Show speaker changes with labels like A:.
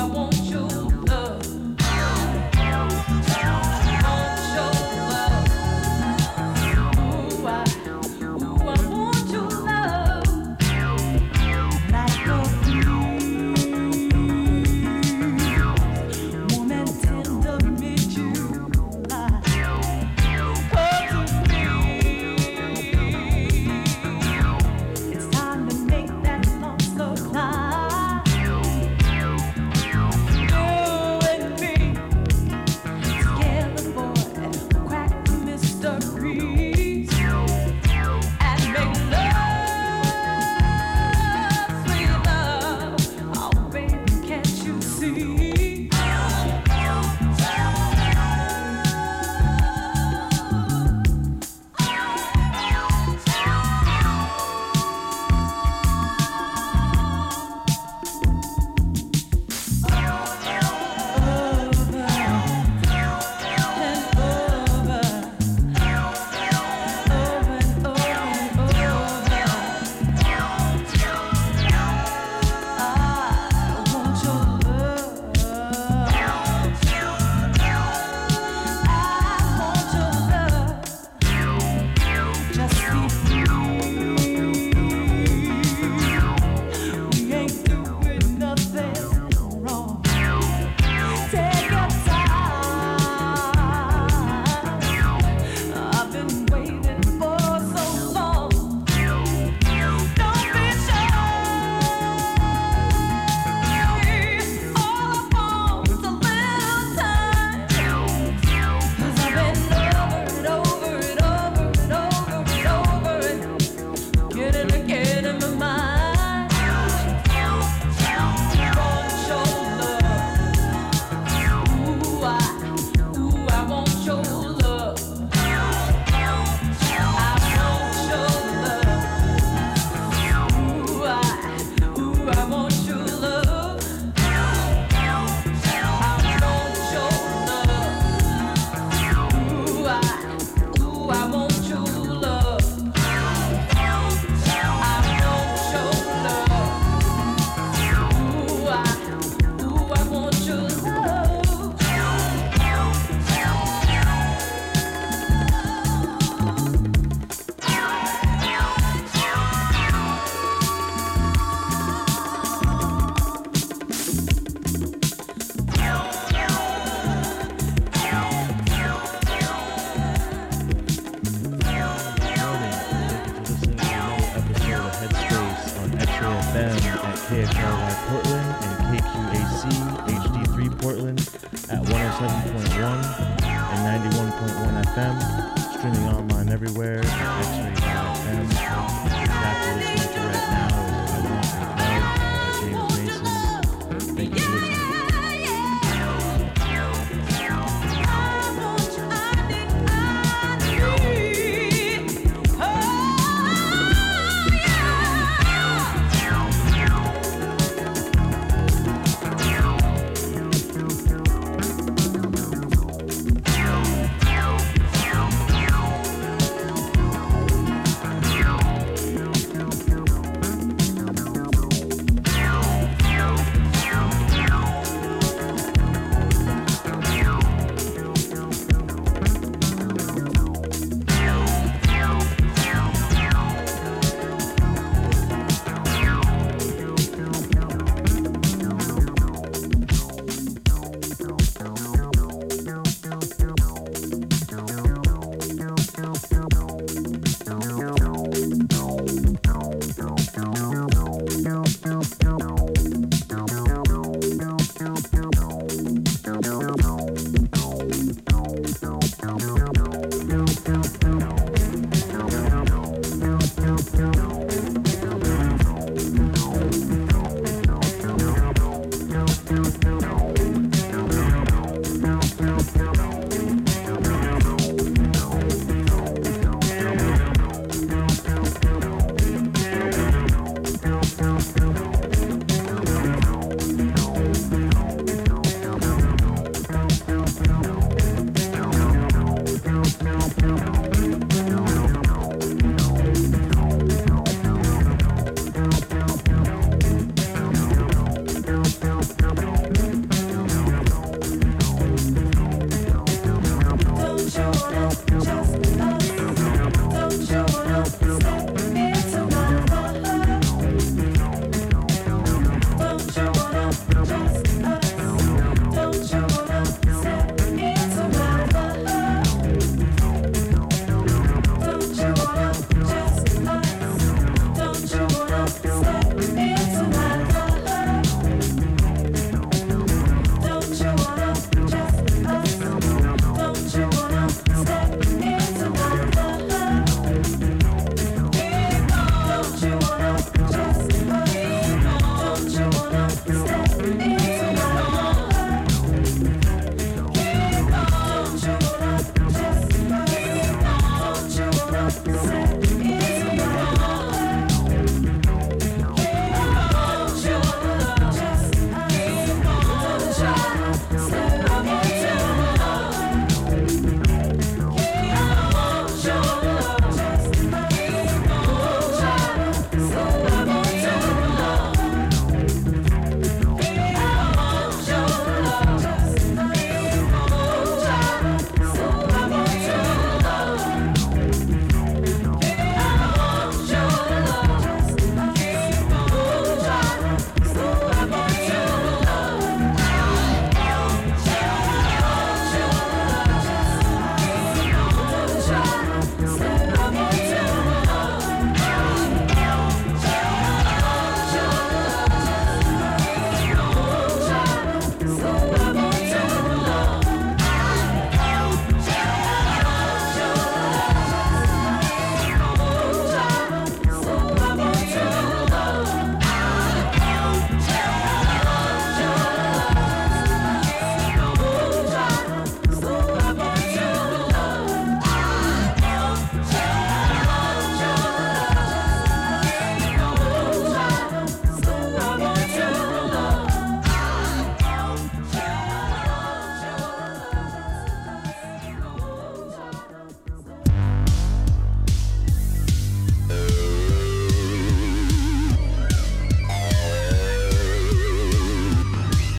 A: I won't.